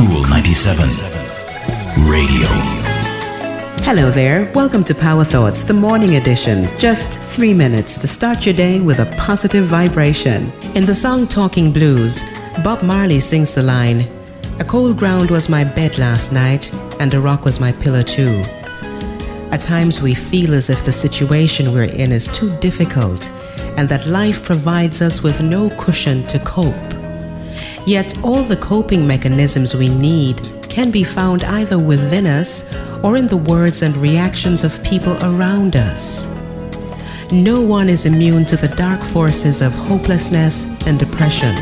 Cool 97 Radio. Hello there. Welcome to Power Thoughts, the morning edition. Just three minutes to start your day with a positive vibration. In the song Talking Blues, Bob Marley sings the line A cold ground was my bed last night, and a rock was my pillow too. At times we feel as if the situation we're in is too difficult and that life provides us with no cushion to cope. Yet all the coping mechanisms we need can be found either within us or in the words and reactions of people around us. No one is immune to the dark forces of hopelessness and depression,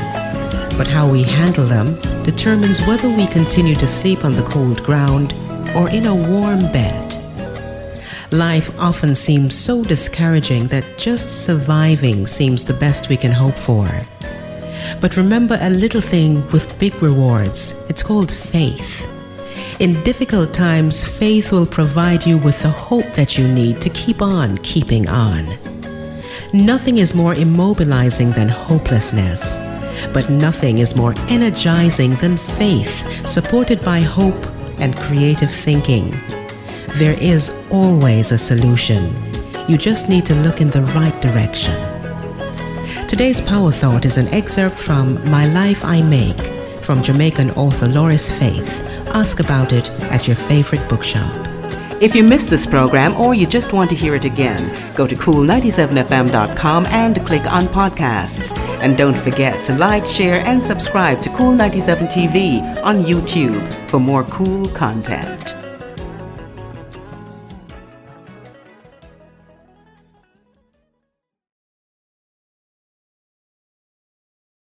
but how we handle them determines whether we continue to sleep on the cold ground or in a warm bed. Life often seems so discouraging that just surviving seems the best we can hope for. But remember a little thing with big rewards. It's called faith. In difficult times, faith will provide you with the hope that you need to keep on keeping on. Nothing is more immobilizing than hopelessness, but nothing is more energizing than faith supported by hope and creative thinking. There is always a solution. You just need to look in the right direction. Today's Power Thought is an excerpt from My Life I Make from Jamaican author Loris Faith. Ask about it at your favorite bookshop. If you missed this program or you just want to hear it again, go to cool97fm.com and click on podcasts. And don't forget to like, share, and subscribe to Cool 97 TV on YouTube for more cool content.